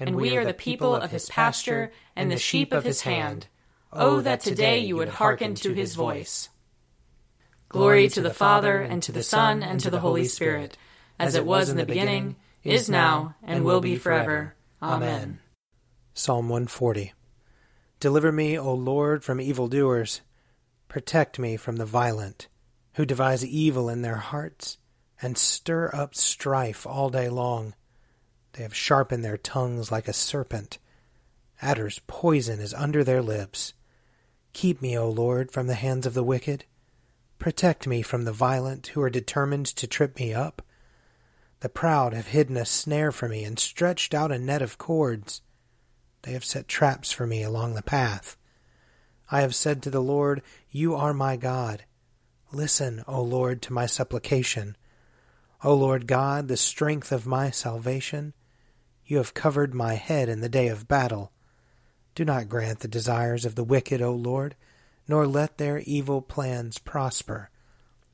and we are the people of his pasture and the sheep of his hand. Oh, oh, that today you would hearken to his voice. Glory to the Father, and to the Son, and to the Holy Spirit, as it was in the beginning, is now, and will be forever. Amen. Psalm 140 Deliver me, O Lord, from evildoers. Protect me from the violent, who devise evil in their hearts, and stir up strife all day long. They have sharpened their tongues like a serpent. Adder's poison is under their lips. Keep me, O Lord, from the hands of the wicked Protect me from the violent who are determined to trip me up. The proud have hidden a snare for me and stretched out a net of cords. They have set traps for me along the path. I have said to the Lord, You are my God. Listen, O Lord, to my supplication. O Lord God, the strength of my salvation, you have covered my head in the day of battle. Do not grant the desires of the wicked, O Lord nor let their evil plans prosper.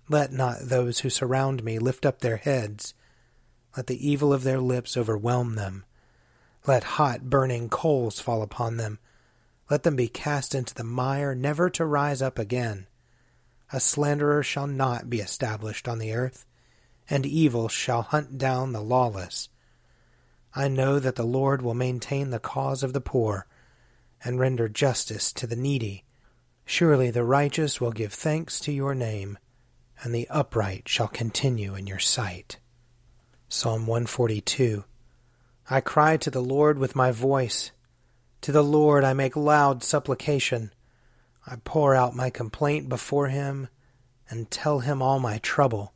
Let not those who surround me lift up their heads. Let the evil of their lips overwhelm them. Let hot burning coals fall upon them. Let them be cast into the mire, never to rise up again. A slanderer shall not be established on the earth, and evil shall hunt down the lawless. I know that the Lord will maintain the cause of the poor, and render justice to the needy. Surely the righteous will give thanks to your name, and the upright shall continue in your sight. Psalm 142 I cry to the Lord with my voice. To the Lord I make loud supplication. I pour out my complaint before him and tell him all my trouble.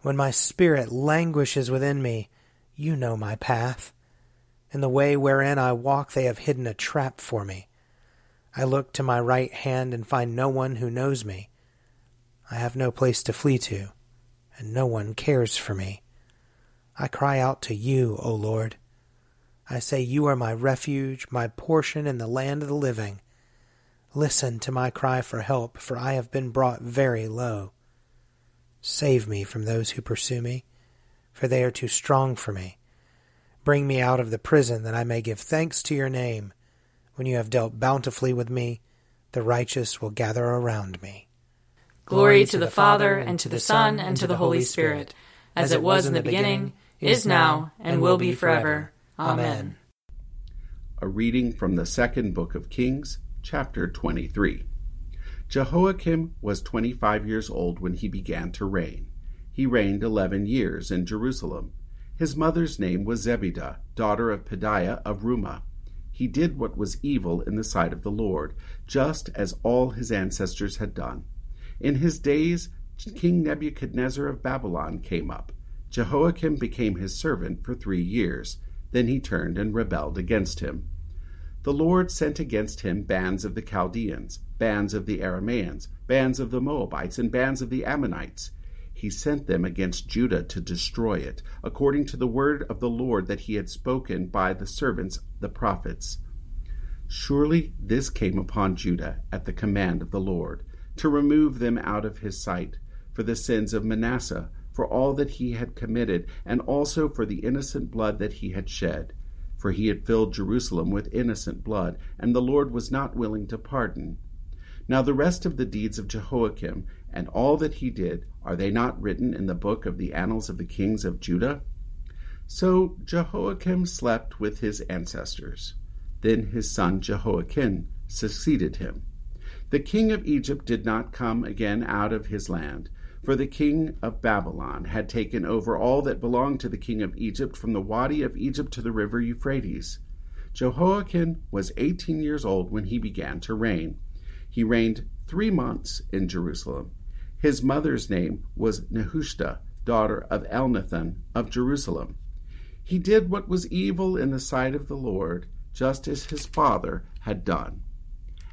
When my spirit languishes within me, you know my path. In the way wherein I walk, they have hidden a trap for me. I look to my right hand and find no one who knows me. I have no place to flee to, and no one cares for me. I cry out to you, O Lord. I say, You are my refuge, my portion in the land of the living. Listen to my cry for help, for I have been brought very low. Save me from those who pursue me, for they are too strong for me. Bring me out of the prison, that I may give thanks to your name. When you have dealt bountifully with me, the righteous will gather around me. Glory to the Father, and to the Son, and to the Holy Spirit, as it was in the beginning, is now, and will be forever. Amen. A reading from the second book of Kings, chapter 23. Jehoiakim was 25 years old when he began to reign. He reigned 11 years in Jerusalem. His mother's name was Zebidah, daughter of Pedaiah of Rumah he did what was evil in the sight of the Lord, just as all his ancestors had done. In his days, King Nebuchadnezzar of Babylon came up. Jehoiakim became his servant for three years. Then he turned and rebelled against him. The Lord sent against him bands of the Chaldeans, bands of the Aramaeans, bands of the Moabites, and bands of the Ammonites he sent them against Judah to destroy it, according to the word of the Lord that he had spoken by the servants the prophets. Surely this came upon Judah at the command of the Lord, to remove them out of his sight, for the sins of Manasseh, for all that he had committed, and also for the innocent blood that he had shed. For he had filled Jerusalem with innocent blood, and the Lord was not willing to pardon. Now the rest of the deeds of Jehoiakim, and all that he did, are they not written in the book of the annals of the kings of Judah? So Jehoiakim slept with his ancestors. Then his son Jehoiachin succeeded him. The king of Egypt did not come again out of his land, for the king of Babylon had taken over all that belonged to the king of Egypt from the Wadi of Egypt to the river Euphrates. Jehoiakim was eighteen years old when he began to reign. He reigned three months in Jerusalem. His mother's name was Nehushta, daughter of Elnathan of Jerusalem. He did what was evil in the sight of the Lord, just as his father had done.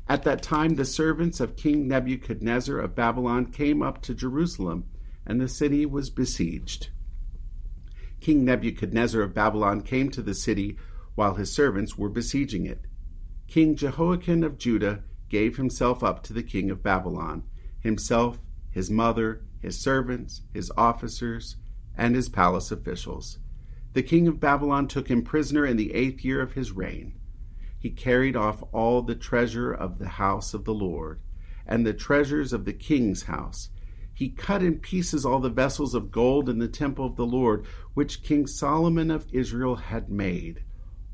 At that time, the servants of King Nebuchadnezzar of Babylon came up to Jerusalem, and the city was besieged. King Nebuchadnezzar of Babylon came to the city while his servants were besieging it. King Jehoiachin of Judah gave himself up to the king of Babylon, himself, his mother, his servants, his officers, and his palace officials. The king of Babylon took him prisoner in the eighth year of his reign. He carried off all the treasure of the house of the Lord, and the treasures of the king's house. He cut in pieces all the vessels of gold in the temple of the Lord, which King Solomon of Israel had made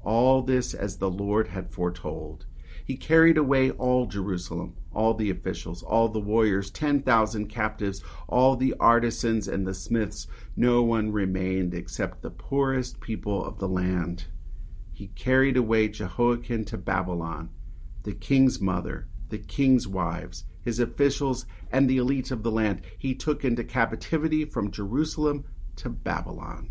all this as the Lord had foretold. He carried away all Jerusalem, all the officials, all the warriors, 10,000 captives, all the artisans and the smiths. No one remained except the poorest people of the land. He carried away Jehoiachin to Babylon, the king's mother, the king's wives, his officials, and the elite of the land. He took into captivity from Jerusalem to Babylon.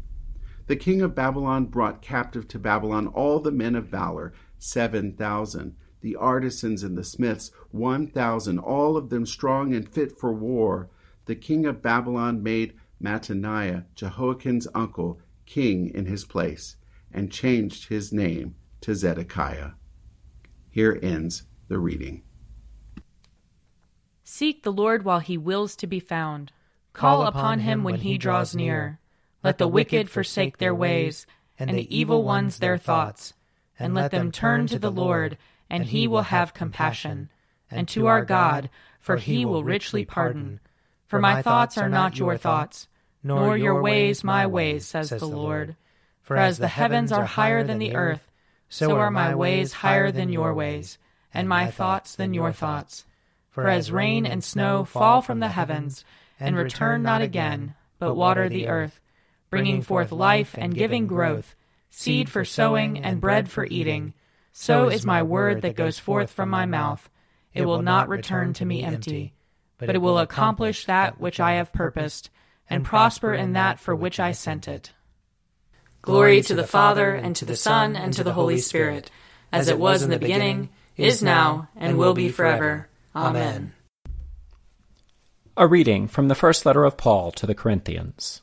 The king of Babylon brought captive to Babylon all the men of valor, seven thousand, the artisans and the smiths, one thousand, all of them strong and fit for war. The king of Babylon made Mattaniah, Jehoiachin's uncle, king in his place, and changed his name to Zedekiah. Here ends the reading. Seek the Lord while he wills to be found. Call upon him when he draws near. Let the wicked forsake their ways, and the evil ones their thoughts. And let them turn to the Lord, and he will have compassion. And to our God, for he will richly pardon. For my thoughts are not your thoughts, nor your ways my ways, says the Lord. For as the heavens are higher than the earth, so are my ways higher than your ways, and my thoughts than your thoughts. For as rain and snow fall from the heavens, and return not again, but water the earth, bringing forth life and giving growth, seed for sowing and bread for eating. So is my word that goes forth from my mouth. It will not return to me empty, but it will accomplish that which I have purposed, and prosper in that for which I sent it. Glory to the Father, and to the Son, and to the Holy Spirit, as it was in the beginning, is now, and will be forever. Amen. A reading from the first letter of Paul to the Corinthians.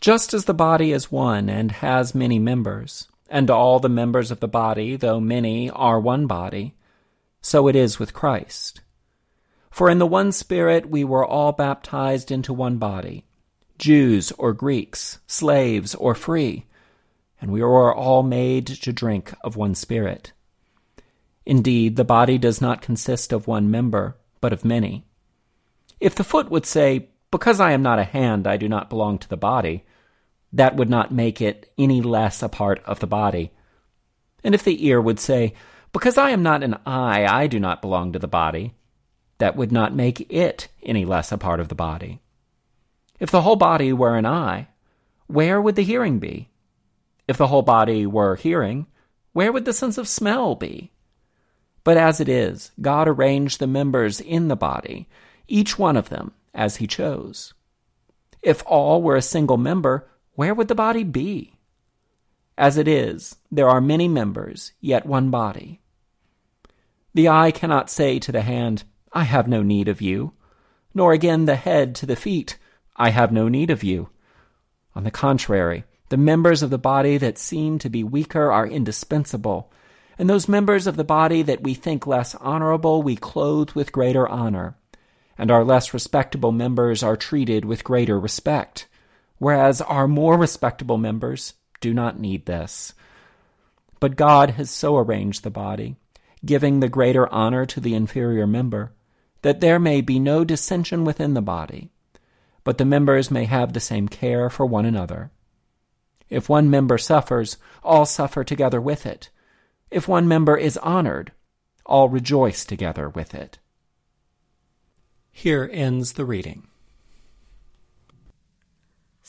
Just as the body is one and has many members, and all the members of the body, though many, are one body, so it is with Christ. For in the one Spirit we were all baptized into one body, Jews or Greeks, slaves or free, and we were all made to drink of one Spirit. Indeed, the body does not consist of one member, but of many. If the foot would say, Because I am not a hand, I do not belong to the body, that would not make it any less a part of the body. And if the ear would say, Because I am not an eye, I do not belong to the body, that would not make it any less a part of the body. If the whole body were an eye, where would the hearing be? If the whole body were hearing, where would the sense of smell be? But as it is, God arranged the members in the body, each one of them, as he chose. If all were a single member, where would the body be? As it is, there are many members, yet one body. The eye cannot say to the hand, I have no need of you, nor again the head to the feet, I have no need of you. On the contrary, the members of the body that seem to be weaker are indispensable, and those members of the body that we think less honorable we clothe with greater honor, and our less respectable members are treated with greater respect whereas our more respectable members do not need this. But God has so arranged the body, giving the greater honor to the inferior member, that there may be no dissension within the body, but the members may have the same care for one another. If one member suffers, all suffer together with it. If one member is honored, all rejoice together with it. Here ends the reading.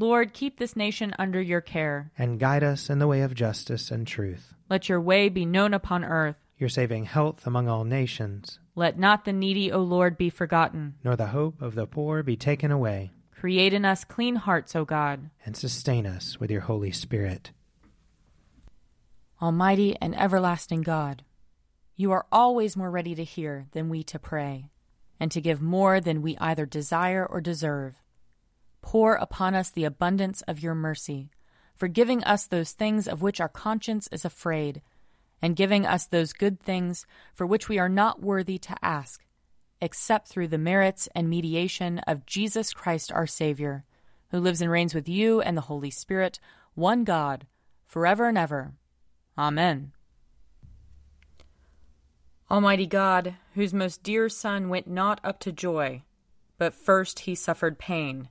Lord, keep this nation under your care. And guide us in the way of justice and truth. Let your way be known upon earth. Your saving health among all nations. Let not the needy, O Lord, be forgotten. Nor the hope of the poor be taken away. Create in us clean hearts, O God. And sustain us with your Holy Spirit. Almighty and everlasting God, you are always more ready to hear than we to pray, and to give more than we either desire or deserve. Pour upon us the abundance of your mercy, forgiving us those things of which our conscience is afraid, and giving us those good things for which we are not worthy to ask, except through the merits and mediation of Jesus Christ our Savior, who lives and reigns with you and the Holy Spirit, one God, forever and ever. Amen. Almighty God, whose most dear Son went not up to joy, but first he suffered pain,